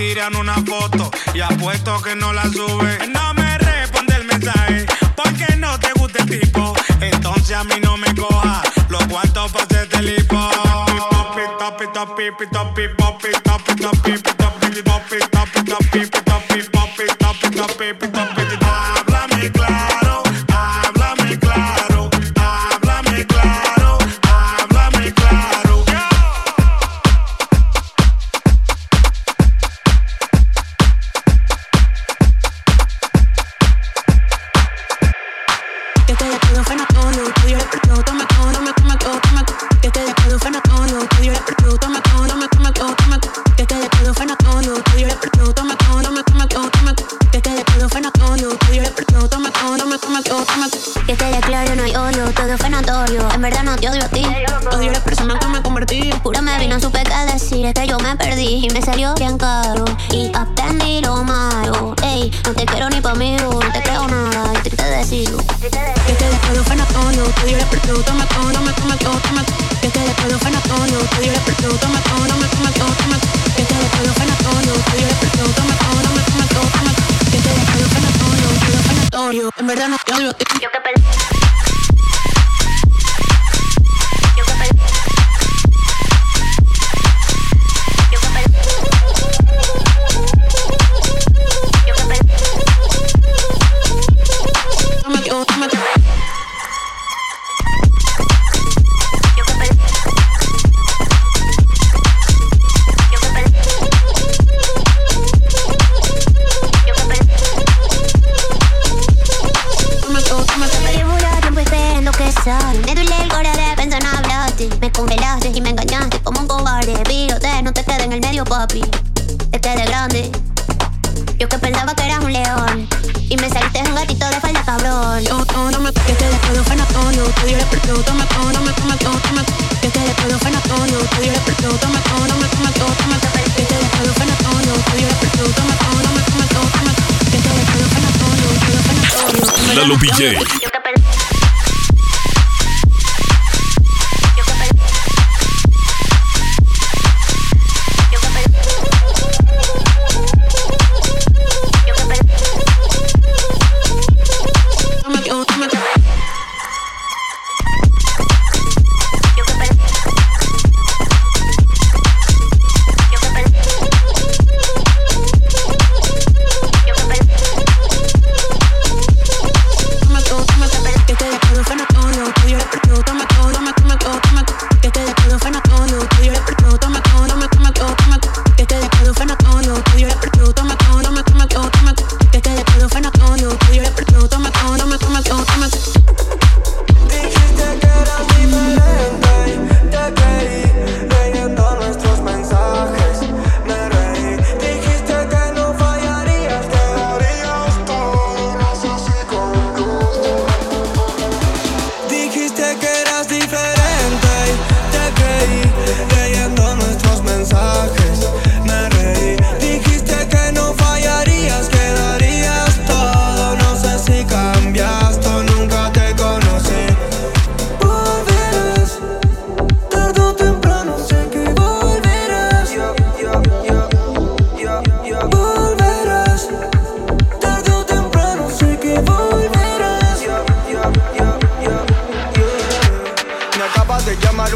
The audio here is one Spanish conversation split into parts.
tiran una foto y apuesto que no la sube. No me responde el mensaje porque no te gusta el tipo. Entonces a mí no me coja los cuantos pases del hipo. En verdad no te.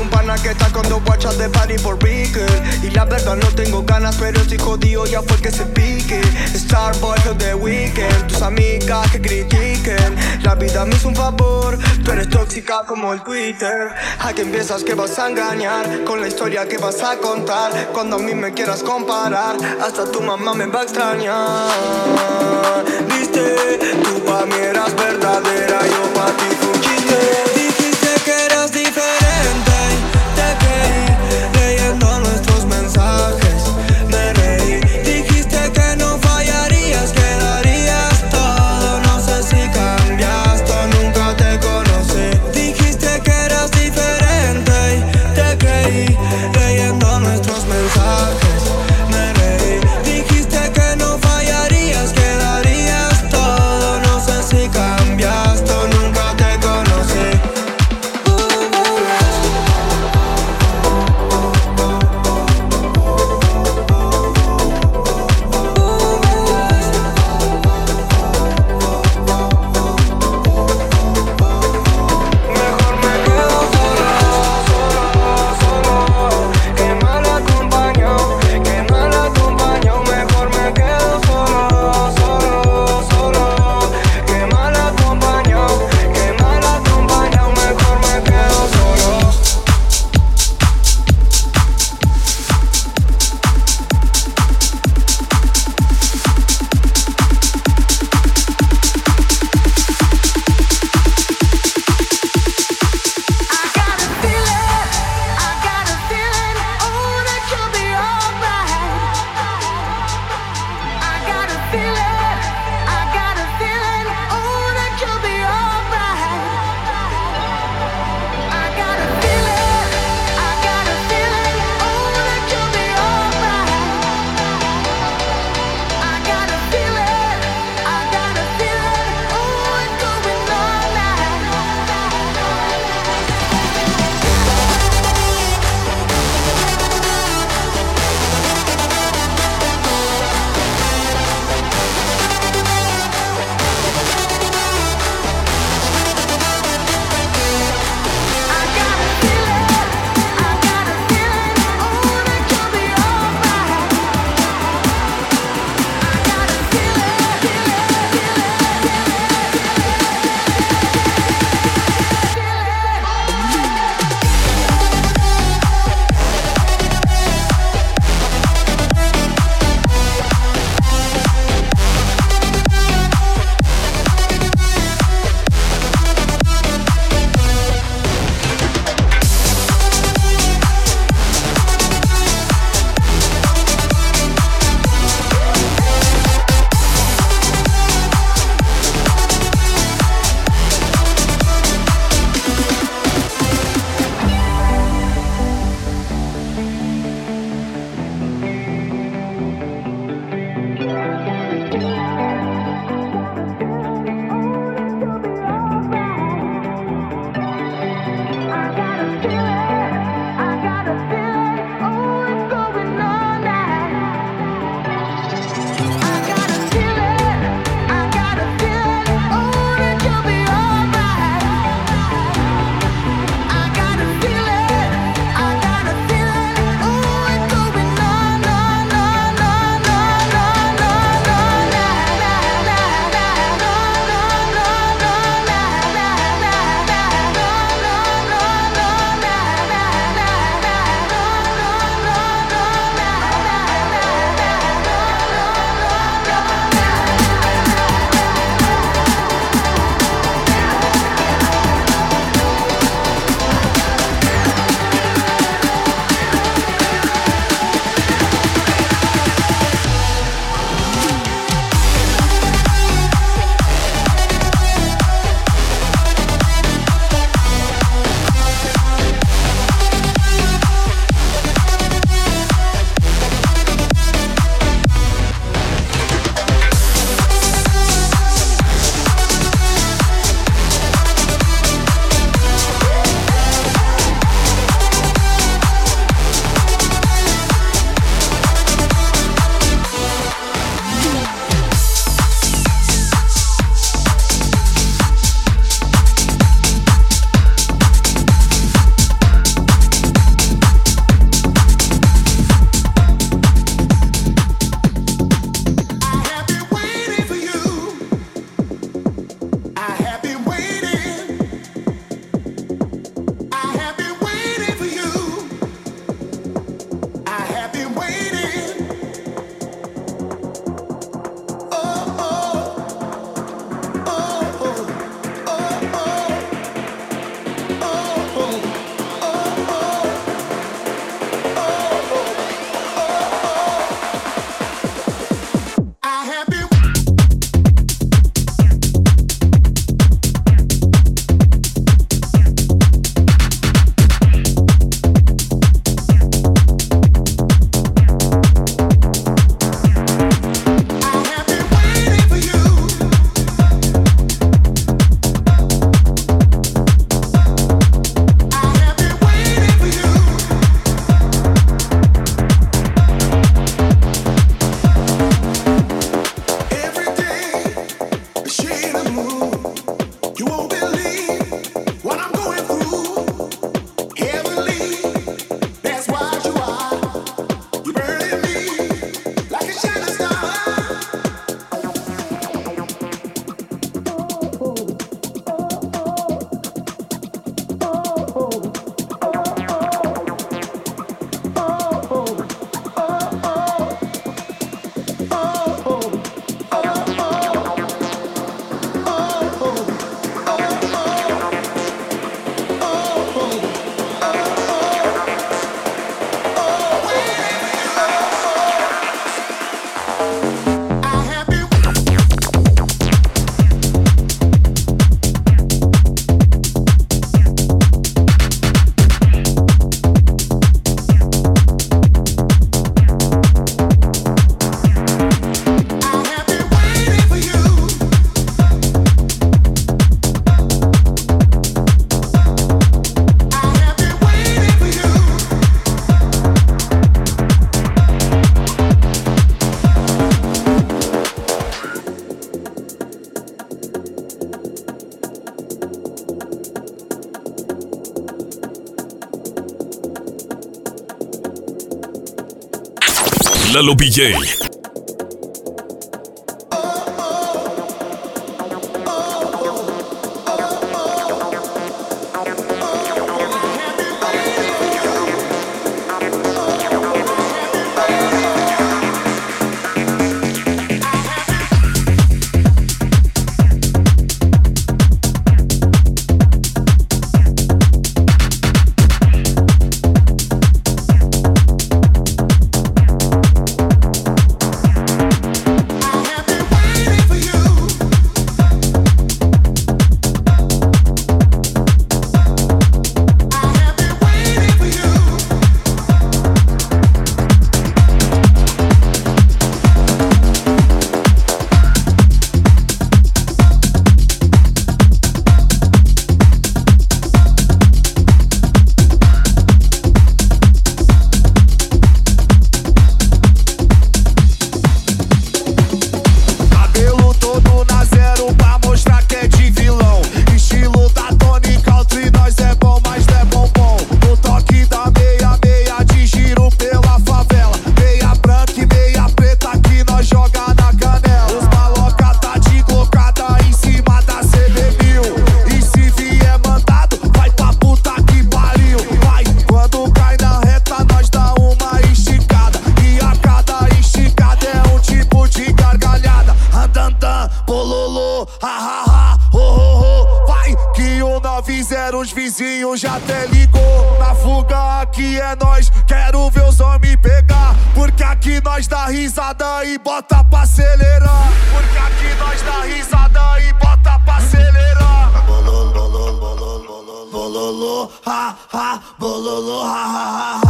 un pana que está con dos guachas de party por weekend. Y la verdad no tengo ganas, pero estoy jodido ya fue que se pique. Starboy o The Weekend, tus amigas que critiquen. La vida me hizo un favor, tú eres tóxica como el Twitter. ¿A qué piensas que vas a engañar? Con la historia que vas a contar. Cuando a mí me quieras comparar, hasta tu mamá me va a extrañar. Viste, tú pa' mí eras verdadera, yo pa' ti fui chiste. Lalo PJ. Agora os vizinhos já até ligou. Na fuga aqui é nós, quero ver os homens pegar. Porque aqui nós dá risada e bota pra acelerar. Porque aqui nós dá risada e bota pra acelerar. Bololô, bololô, ha ha, bololô, ha ha ha.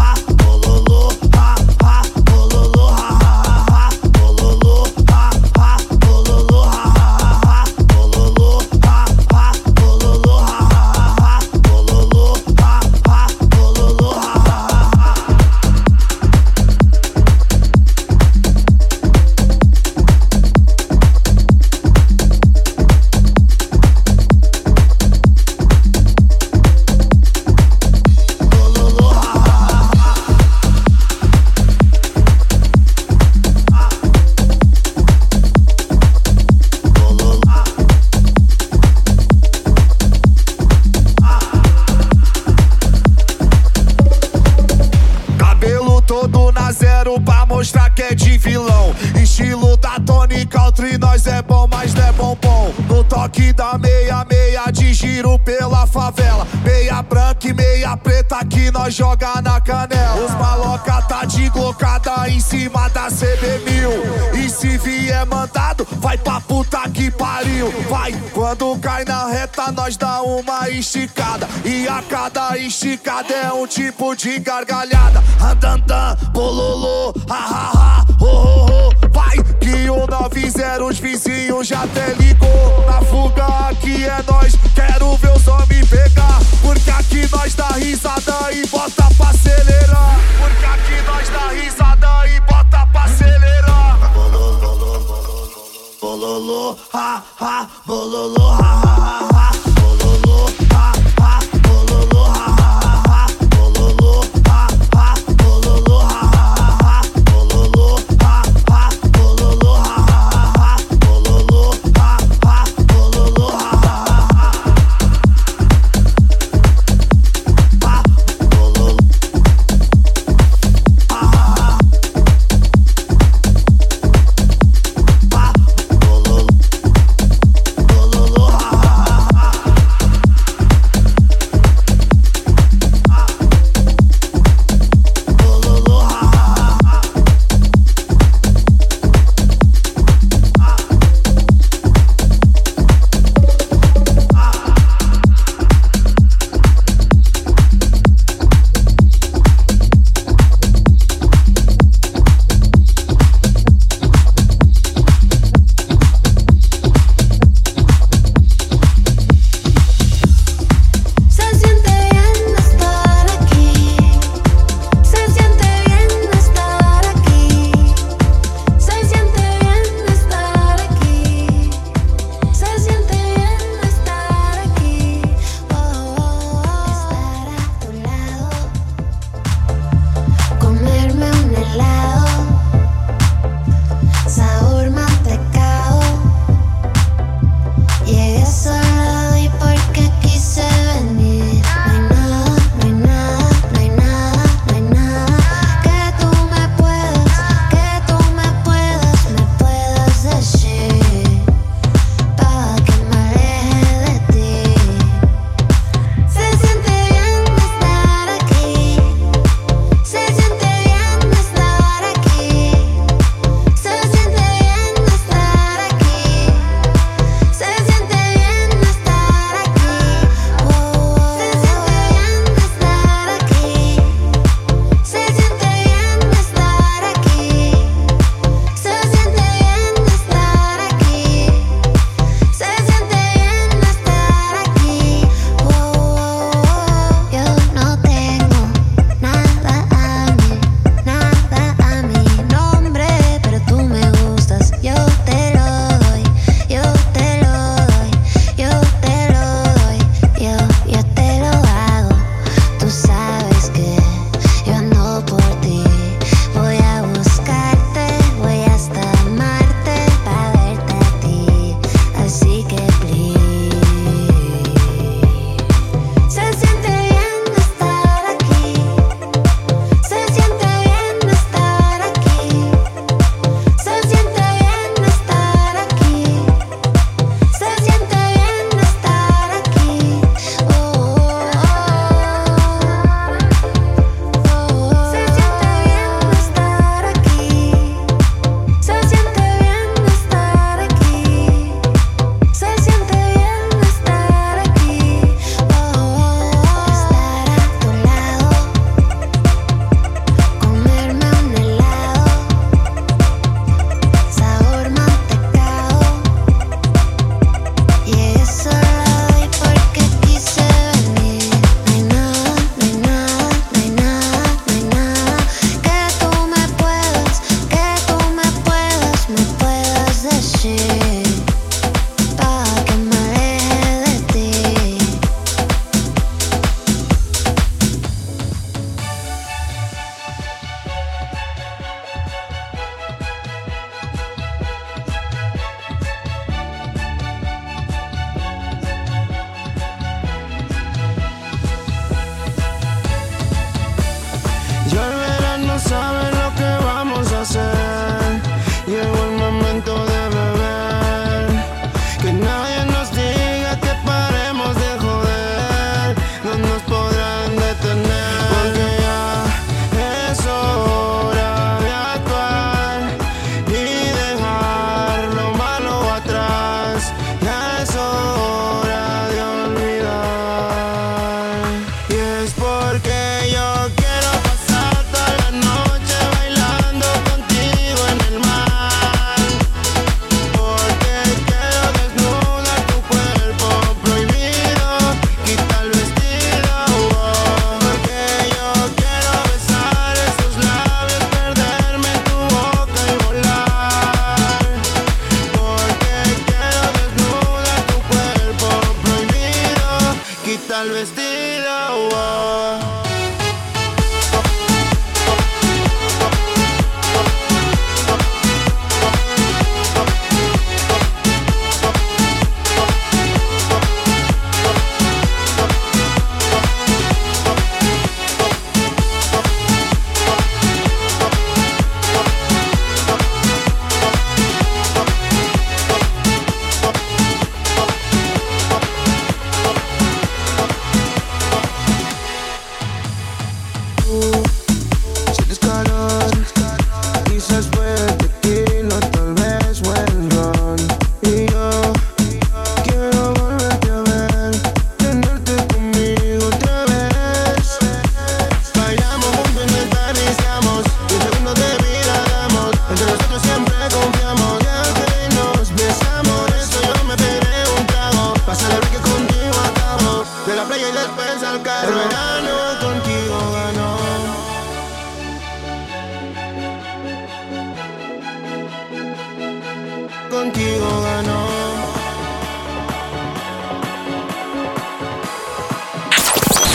Meia de giro pela favela, meia branca e meia preta que nós joga na canela. Os maloca tá de glocada em cima da CB1000. E se vier mandado, vai pra puta que pariu. Vai, quando cai na reta, nós dá uma esticada. E a cada esticada é um tipo de gargalhada. Andandan, bololô, ha ha ha vai Que o 90 os vizinhos já até ligou. Na fuga aqui é nós, quero ver os homens pegar. Porque aqui nós dá risada e bota pra acelerar. Porque aqui nós dá risada e bota pra acelerar. Bololô, bololô, ha ha, bololô.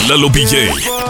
Lalo PJ.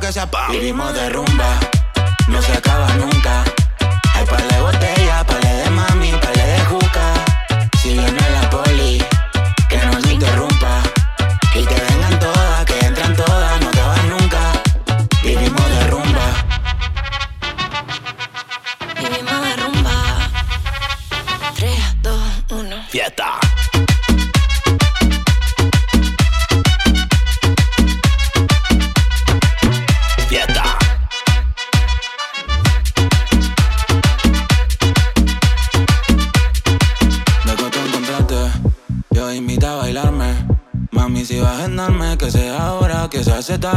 que. Vivimos de rumba. Mas da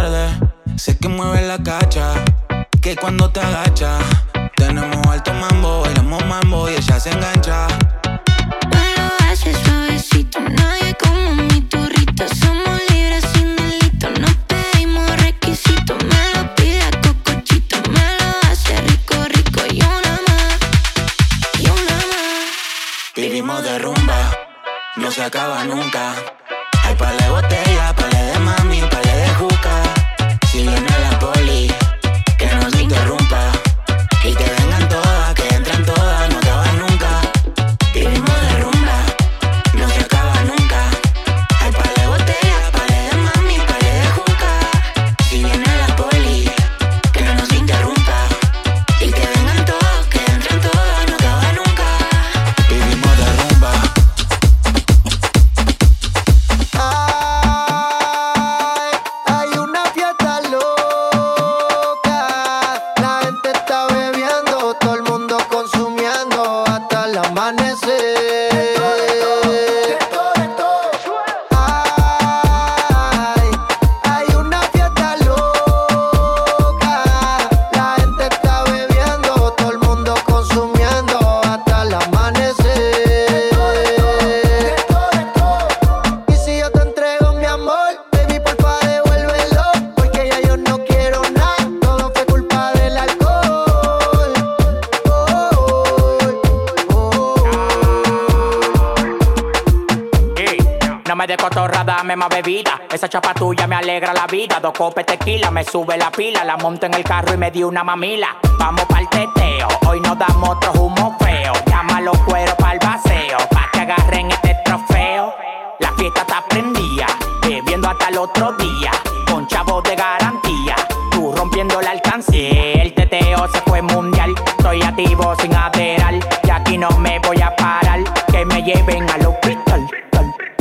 copes tequila, me sube la pila. La monto en el carro y me di una mamila. Vamos pa'l teteo, hoy nos damos otro humo feo. Llama los cueros pa'l paseo, pa' que agarren este trofeo. La fiesta está prendida, bebiendo hasta el otro día. Con chavos de garantía, tú rompiendo la alcancía. El teteo se fue mundial, estoy activo sin ateral. Y aquí no me voy a parar, que me lleven al hospital.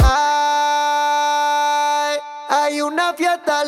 Ay, hay una fiesta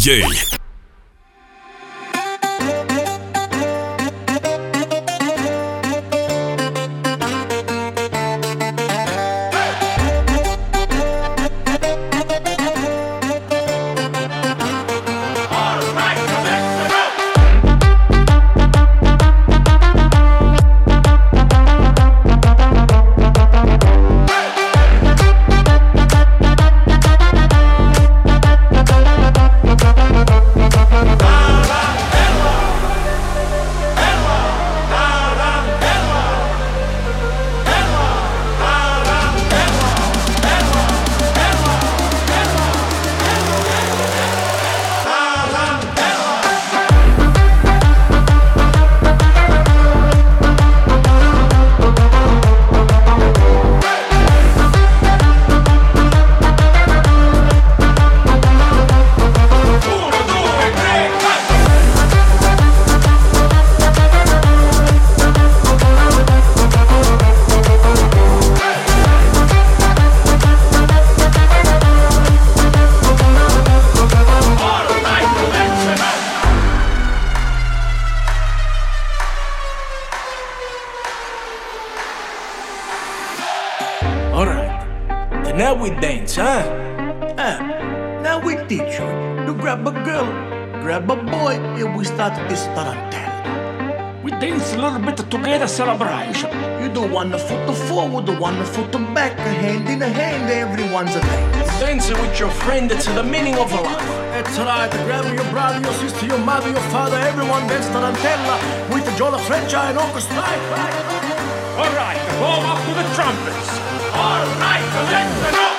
DJ huh? Ah, now we teach you. You grab a girl, grab a boy, and we start this tarantella. We dance a little bit together celebration. You do one foot forward, one foot to back, a hand in a hand, everyone's a dance. Dancing with your friend, it's the meaning of life. That's right, grab your brother, your sister, your mother, your father, everyone dance tarantella with the Jola Freccia and orchestra. Alright, warm up to the trumpets. Alright, let's go!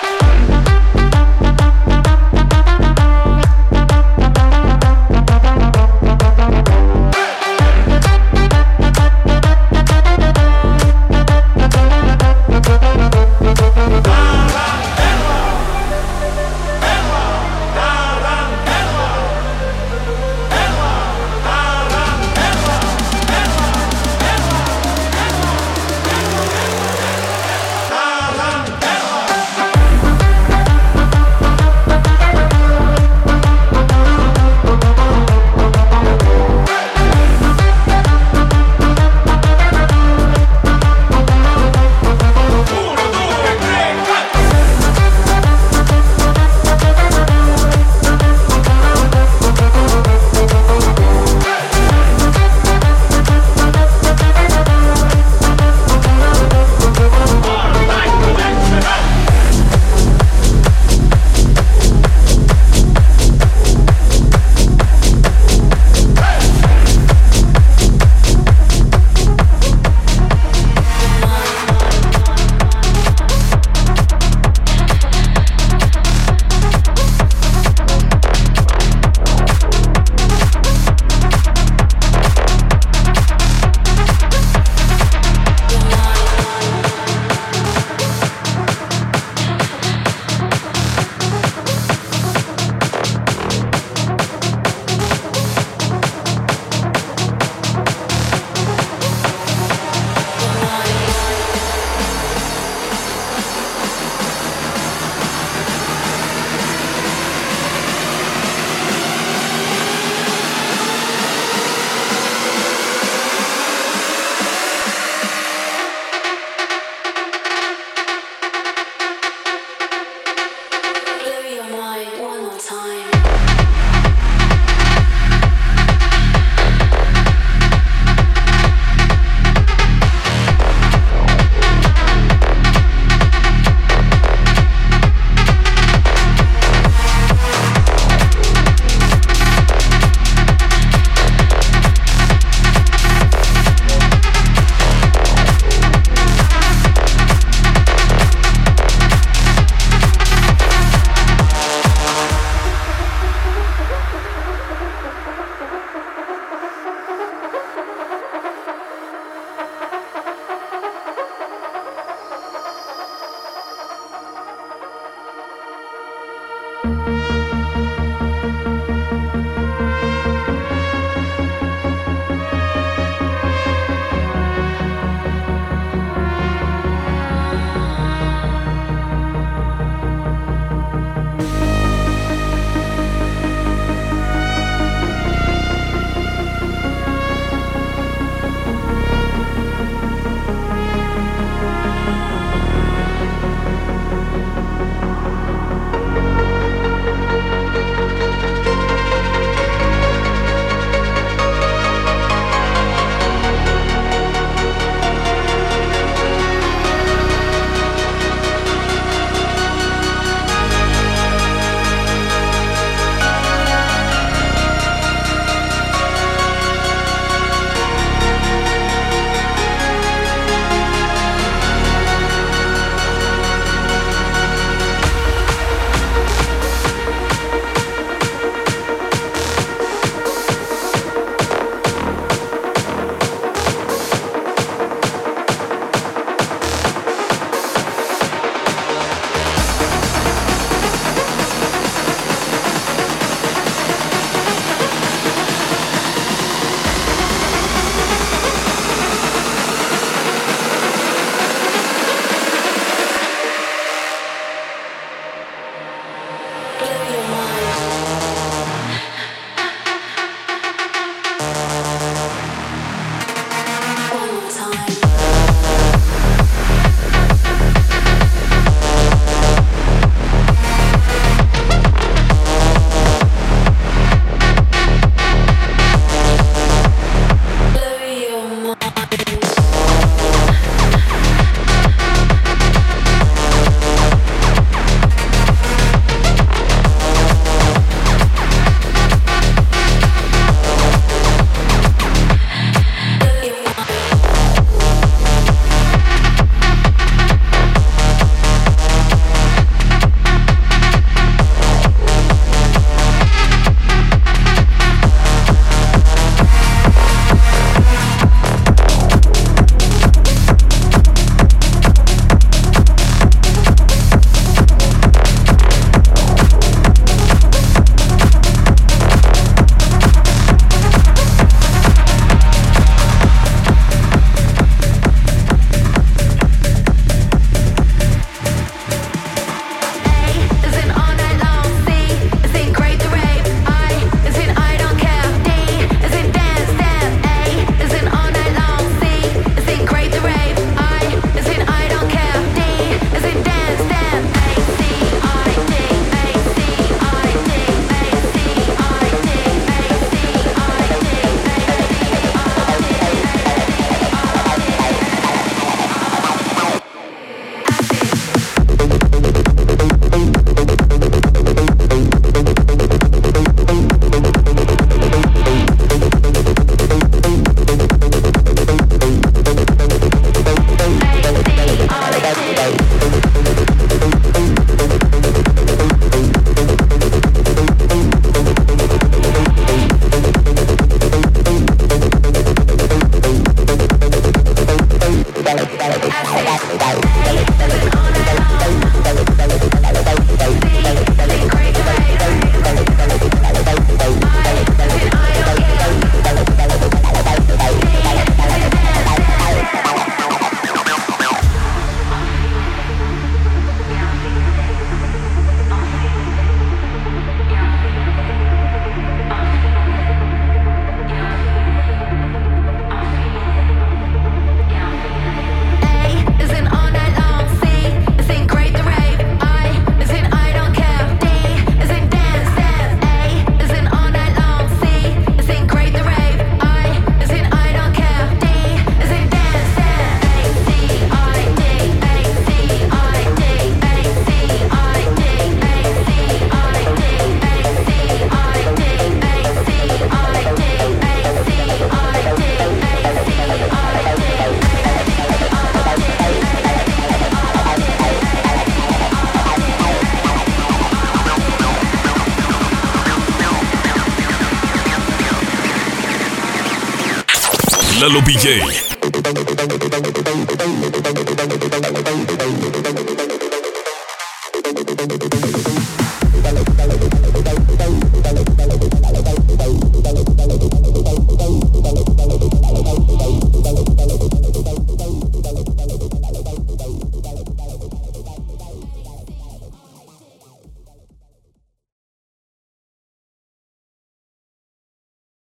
Lalo BJ.